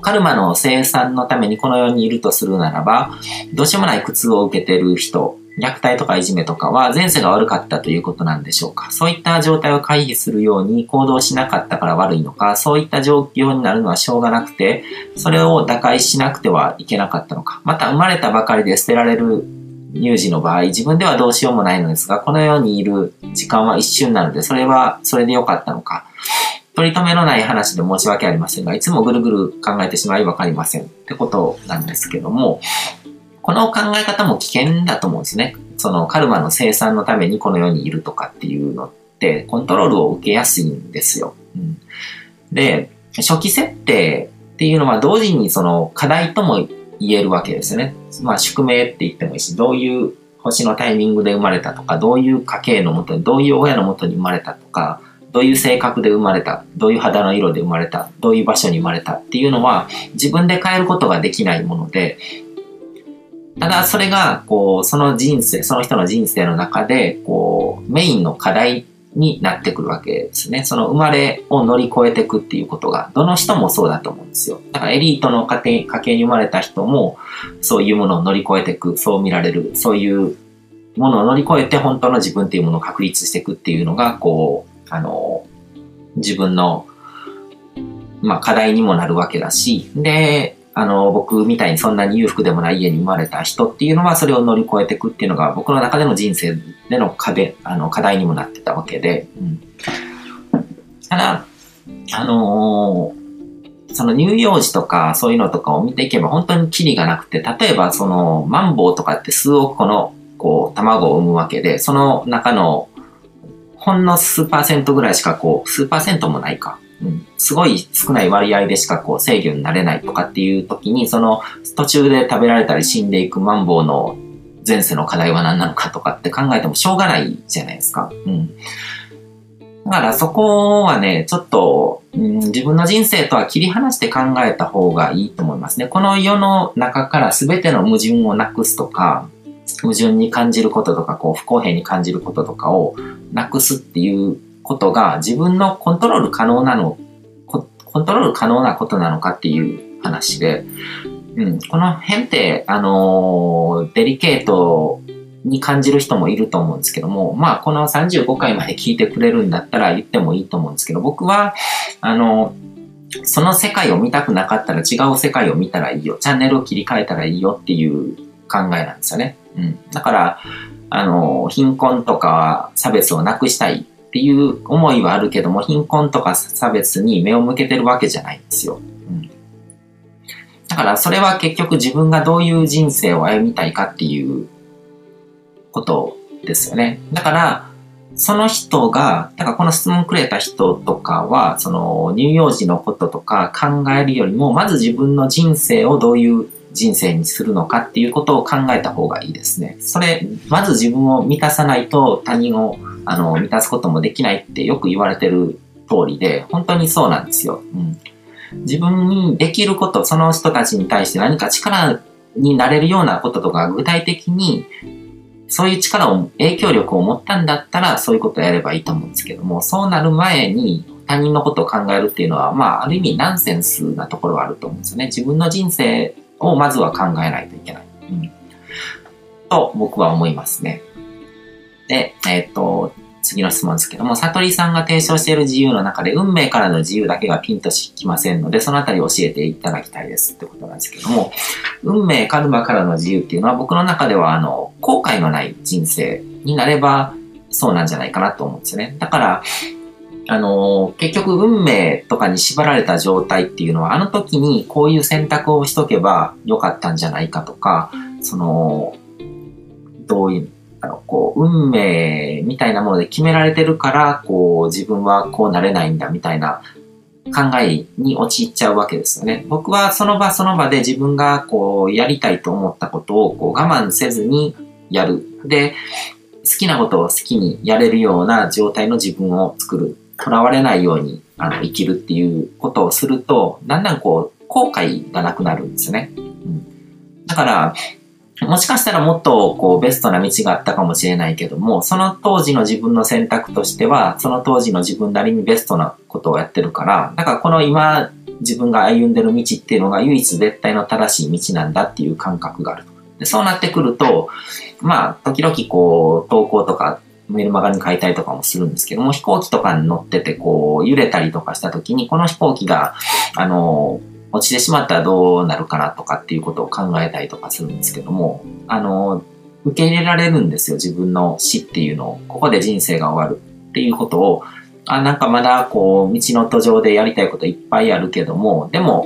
カルマの生産のためにこの世にいるとするならば、どうしようもない苦痛を受けてる人、虐待とかいじめとかは前世が悪かったということなんでしょうかそういった状態を回避するように行動しなかったから悪いのかそういった状況になるのはしょうがなくて、それを打開しなくてはいけなかったのかまた生まれたばかりで捨てられる乳児の場合、自分ではどうしようもないのですが、この世にいる時間は一瞬なので、それはそれで良かったのか。取り留めのない話で申し訳ありませんが、いつもぐるぐる考えてしまいわかりませんってことなんですけども、この考え方も危険だと思うんですね。そのカルマの生産のためにこの世にいるとかっていうのって、コントロールを受けやすいんですよ。うん、で、初期設定っていうのは同時にその課題とも言えるわけですよね。まあ宿命って言ってもいいし、どういう星のタイミングで生まれたとか、どういう家系のもとに、どういう親のもとに生まれたとか、どういう性格で生まれた、どういう肌の色で生まれた、どういう場所に生まれたっていうのは自分で変えることができないもので、ただそれが、こう、その人生、その人の人生の中で、こう、メインの課題になってくるわけですね。その生まれを乗り越えていくっていうことが、どの人もそうだと思うんですよ。だからエリートの家庭、家系に生まれた人も、そういうものを乗り越えていく、そう見られる、そういうものを乗り越えて本当の自分っていうものを確立していくっていうのが、こう、あの、自分の、まあ課題にもなるわけだし、で、あの、僕みたいにそんなに裕福でもない家に生まれた人っていうのはそれを乗り越えていくっていうのが僕の中での人生での壁、あの、課題にもなってたわけで、うん。ただ、あのー、その乳幼児とかそういうのとかを見ていけば本当にキリがなくて、例えばそのマンボウとかって数億個のこう卵を産むわけで、その中のほんの数パーセントぐらいしかこう、数パーセントもないか。うん、すごい少ない割合でしかこう制御になれないとかっていう時に、その途中で食べられたり死んでいくマンボウの前世の課題は何なのかとかって考えてもしょうがないじゃないですか。うん。だからそこはね、ちょっと、うん、自分の人生とは切り離して考えた方がいいと思いますね。この世の中から全ての矛盾をなくすとか、矛盾に感じることとか、こう不公平に感じることとかをなくすっていうことが自分のコントロール可能なの、コントロール可能なことなのかっていう話で、うん、この辺って、あの、デリケートに感じる人もいると思うんですけども、まあ、この35回まで聞いてくれるんだったら言ってもいいと思うんですけど、僕は、あのその世界を見たくなかったら違う世界を見たらいいよ。チャンネルを切り替えたらいいよっていう考えなんですよね。うん。だから、あの、貧困とか差別をなくしたいっていう思いはあるけども、貧困とか差別に目を向けてるわけじゃないんですよ。うん、だからそれは結局自分がどういう人生を歩みたいかっていうことですよね。だから、その人が、だからこの質問くれた人とかは、その乳幼児のこととか考えるよりも、まず自分の人生をどういう人生にするのかっていうことを考えた方がいいですね。それ、まず自分を満たさないと他人をあの満たすこともできないってよく言われてる通りで、本当にそうなんですよ。うん、自分にできること、その人たちに対して何か力になれるようなこととか、具体的にそういう力を、影響力を持ったんだったら、そういうことをやればいいと思うんですけども、そうなる前に他人のことを考えるっていうのは、まあ、ある意味ナンセンスなところはあると思うんですよね。自分の人生をまずは考えないといけない。うん、と僕は思いますね。で、えっ、と、次の質問ですけども、悟りさんが提唱している自由の中で、運命からの自由だけがピンとしきませんので、そのあたり教えていただきたいですってことなんですけども、運命、カルマからの自由っていうのは、僕の中では、あの、後悔のない人生になれば、そうなんじゃないかなと思うんですよね。だから、あの、結局運命とかに縛られた状態っていうのは、あの時にこういう選択をしとけばよかったんじゃないかとか、その、どういう、あの、こう、運命みたいなもので決められてるから、こう、自分はこうなれないんだみたいな考えに陥っちゃうわけですよね。僕はその場その場で自分がこう、やりたいと思ったことをこう我慢せずにやる。で、好きなことを好きにやれるような状態の自分を作る。囚われないようにあの生きるっていうことをすると、だんだんこう、後悔がなくなるんですね。うん、だから、もしかしたらもっとこうベストな道があったかもしれないけども、その当時の自分の選択としては、その当時の自分なりにベストなことをやってるから、だからこの今自分が歩んでる道っていうのが唯一絶対の正しい道なんだっていう感覚がある。でそうなってくると、まあ、時々こう、投稿とかメルマガに書いたりとかもするんですけども、飛行機とかに乗っててこう、揺れたりとかした時に、この飛行機が、あの、落ちてしまったらどうなるかなとかっていうことを考えたりとかするんですけども、あの、受け入れられるんですよ、自分の死っていうのを。ここで人生が終わるっていうことを、あ、なんかまだこう、道の途上でやりたいこといっぱいあるけども、でも、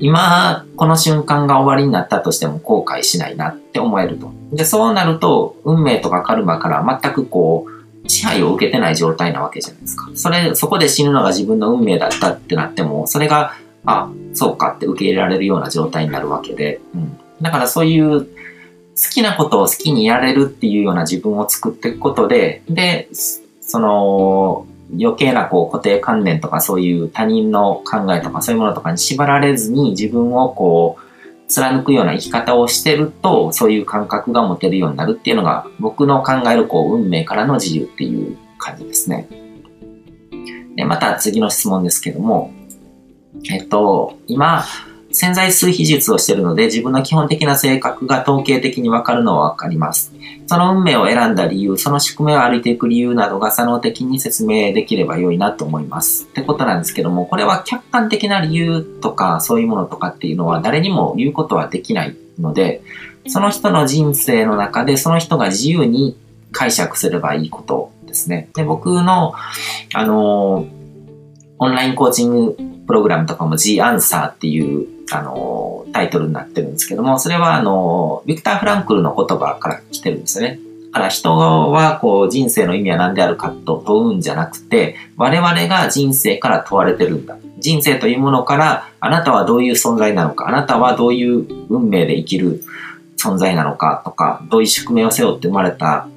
今、この瞬間が終わりになったとしても後悔しないなって思えると。で、そうなると、運命とかカルマから全くこう、支配を受けてない状態なわけじゃないですか。それ、そこで死ぬのが自分の運命だったってなっても、それが、あ、そうかって受け入れられるような状態になるわけで、うん。だからそういう好きなことを好きにやれるっていうような自分を作っていくことで、で、その、余計なこう固定観念とかそういう他人の考えとかそういうものとかに縛られずに自分をこう貫くような生き方をしてるとそういう感覚が持てるようになるっていうのが僕の考えるこう運命からの自由っていう感じですね。で、また次の質問ですけども、えっと、今、潜在数比術をしているので自分の基本的な性格が統計的にわかるのはわかります。その運命を選んだ理由、その宿命を歩いていく理由などが作能的に説明できれば良いなと思います。ってことなんですけども、これは客観的な理由とかそういうものとかっていうのは誰にも言うことはできないので、その人の人生の中でその人が自由に解釈すればいいことですね。で、僕の、あの、オンラインコーチングプログラムとかも G アンサーっていうあの、タイトルになってるんですけども、それはあの、ビクター・フランクルの言葉から来てるんですよね。だから人はこう人生の意味は何であるかと問うんじゃなくて、我々が人生から問われてるんだ。人生というものからあなたはどういう存在なのか、あなたはどういう運命で生きる存在なのかとか、どういう宿命を背負って生まれた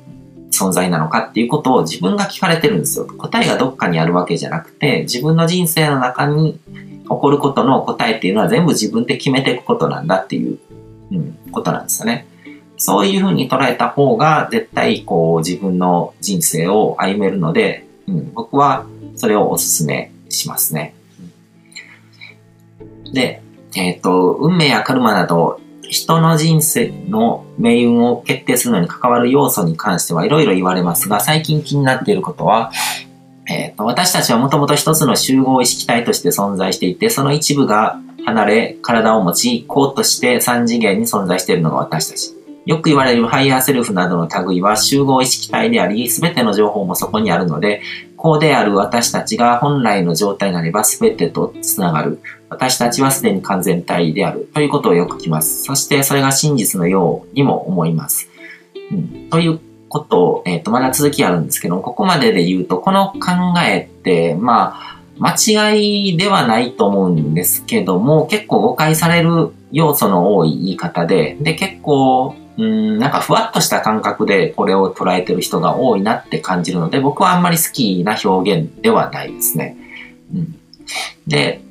存在なのかっていうことを自分が聞かれてるんですよ。答えがどっかにあるわけじゃなくて、自分の人生の中に起こることの答えっていうのは全部自分で決めていくことなんだっていう、うん、ことなんですよね。そういうふうに捉えた方が絶対こう自分の人生を歩めるので、うん、僕はそれをお勧めしますね。で、えっ、ー、と、運命やカルマなど人の人生の命運を決定するのに関わる要素に関してはいろいろ言われますが、最近気になっていることは、えーと、私たちはもともと一つの集合意識体として存在していて、その一部が離れ、体を持ち、こうとして三次元に存在しているのが私たち。よく言われるハイヤーセルフなどの類は集合意識体であり、すべての情報もそこにあるので、こうである私たちが本来の状態になればすべてとつながる。私たちはすでに完全体である。ということをよく聞きます。そしてそれが真実のようにも思います。うん、ということ、えっ、ー、と、まだ続きあるんですけどここまでで言うと、この考えって、まあ、間違いではないと思うんですけども、結構誤解される要素の多い言い方で、で、結構、うん、なんかふわっとした感覚でこれを捉えてる人が多いなって感じるので、僕はあんまり好きな表現ではないですね。うん、で、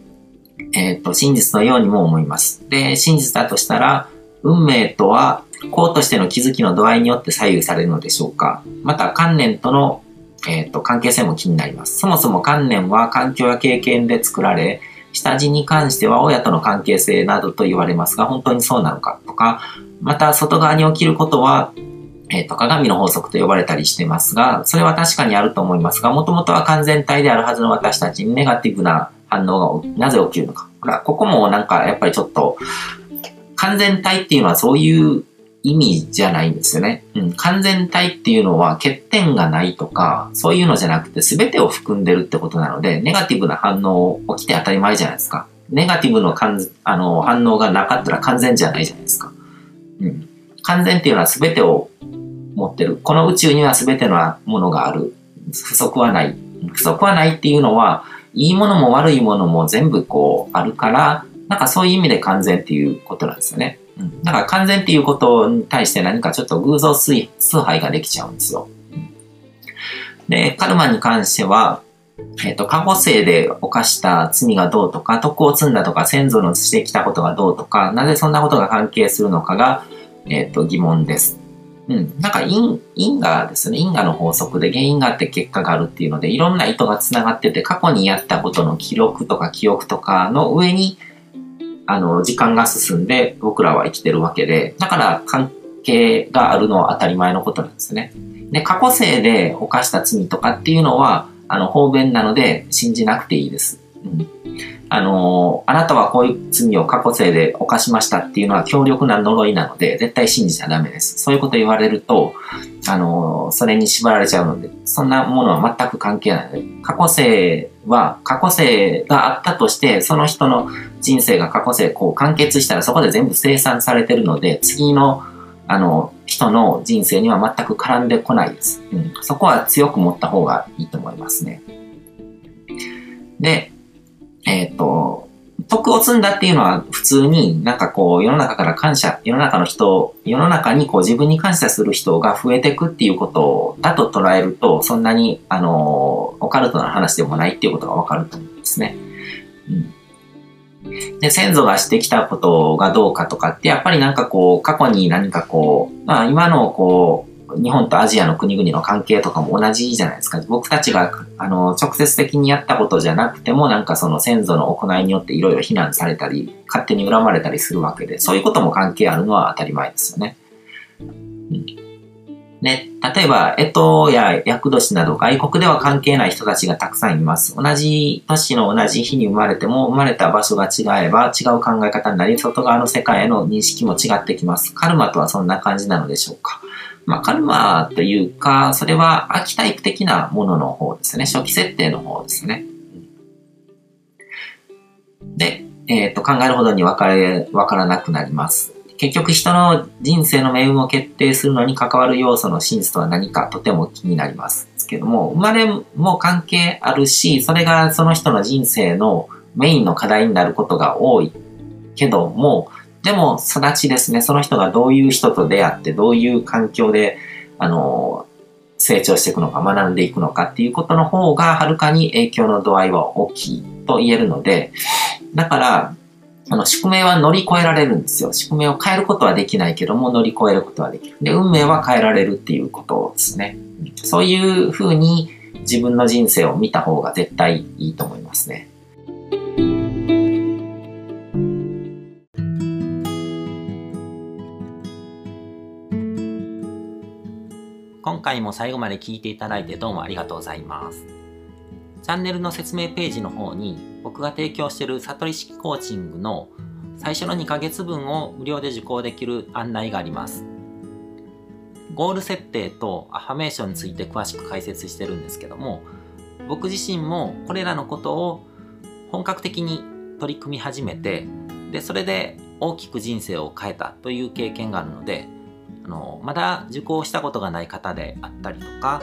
えっ、ー、と、真実のようにも思います。で、真実だとしたら、運命とはこうとしての気づきの度合いによって左右されるのでしょうかまた観念との、えーと、関係性も気になります。そもそも観念は環境や経験で作られ、下地に関しては親との関係性などと言われますが、本当にそうなのかとか、また外側に起きることは、えっ、ー、と、鏡の法則と呼ばれたりしてますが、それは確かにあると思いますが、もともとは完全体であるはずの私たちにネガティブな反応がなぜ起きるのか。ここもなんかやっぱりちょっと、完全体っていうのはそういう意味じゃないんですよね。うん。完全体っていうのは欠点がないとか、そういうのじゃなくて全てを含んでるってことなので、ネガティブな反応起きて当たり前じゃないですか。ネガティブのかんあの反応がなかったら完全じゃないじゃないですか。うん。完全っていうのは全てを持ってる。この宇宙には全てのものがある。不足はない。不足はないっていうのは、いいものも悪いものも全部こうあるから、なんかそういう意味で完全っていうことなんですよね。うん。だから完全っていうことに対して何かちょっと偶像崇拝ができちゃうんですよ。で、カルマに関しては、えっ、ー、と、過去生で犯した罪がどうとか、徳を積んだとか、先祖のしてきたことがどうとか、なぜそんなことが関係するのかが、えっ、ー、と、疑問です。うん。なんか因、因果ですね。因果の法則で原因があって結果があるっていうので、いろんな意図が繋がってて、過去にやったことの記録とか記憶とかの上に、あの、時間が進んで僕らは生きてるわけで、だから関係があるのは当たり前のことなんですね。で、過去生で犯した罪とかっていうのは、あの、方便なので信じなくていいです。うん。あの、あなたはこういう罪を過去生で犯しましたっていうのは強力な呪いなので、絶対信じちゃダメです。そういうこと言われると、あの、それに縛られちゃうので、そんなものは全く関係ないので、過去生は、過去生があったとして、その人の人生が過去生こう完結したらそこで全部生産されてるので、次の、あの、人の人生には全く絡んでこないです。うん。そこは強く持った方がいいと思いますね。で、えっ、ー、と、徳を積んだっていうのは普通になんかこう世の中から感謝、世の中の人、世の中にこう自分に感謝する人が増えていくっていうことだと捉えると、そんなにあの、オカルトな話でもないっていうことがわかると思うんですね。うん。で、先祖がしてきたことがどうかとかって、やっぱりなんかこう、過去に何かこう、まあ今のこう、日本とアジアの国々の関係とかも同じじゃないですか。僕たちが、あの、直接的にやったことじゃなくても、なんかその先祖の行いによっていろいろ非難されたり、勝手に恨まれたりするわけで、そういうことも関係あるのは当たり前ですよね。うん、ね、例えば、干支や厄年など外国では関係ない人たちがたくさんいます。同じ年の同じ日に生まれても、生まれた場所が違えば違う考え方になり、外側の世界への認識も違ってきます。カルマとはそんな感じなのでしょうか。まあ、カルマというか、それはアキタイプ的なものの方ですね。初期設定の方ですね。で、えっ、と、考えるほどに分かれ、分からなくなります。結局人の人生の命運を決定するのに関わる要素の真実とは何かとても気になります。ですけども、生まれも関係あるし、それがその人の人生のメインの課題になることが多いけども、でも、育ちですね。その人がどういう人と出会って、どういう環境で、あの、成長していくのか、学んでいくのかっていうことの方が、はるかに影響の度合いは大きいと言えるので、だから、あの、宿命は乗り越えられるんですよ。宿命を変えることはできないけども、乗り越えることはできる。で、運命は変えられるっていうことですね。そういうふうに自分の人生を見た方が絶対いいと思いますね。今回も最後まで聞いていただいてどうもありがとうございます。チャンネルの説明ページの方に僕が提供している悟り式コーチングの最初の2ヶ月分を無料で受講できる案内があります。ゴール設定とアファメーションについて詳しく解説してるんですけども、僕自身もこれらのことを本格的に取り組み始めて、で、それで大きく人生を変えたという経験があるので、あの、まだ受講したことがない方であったりとか、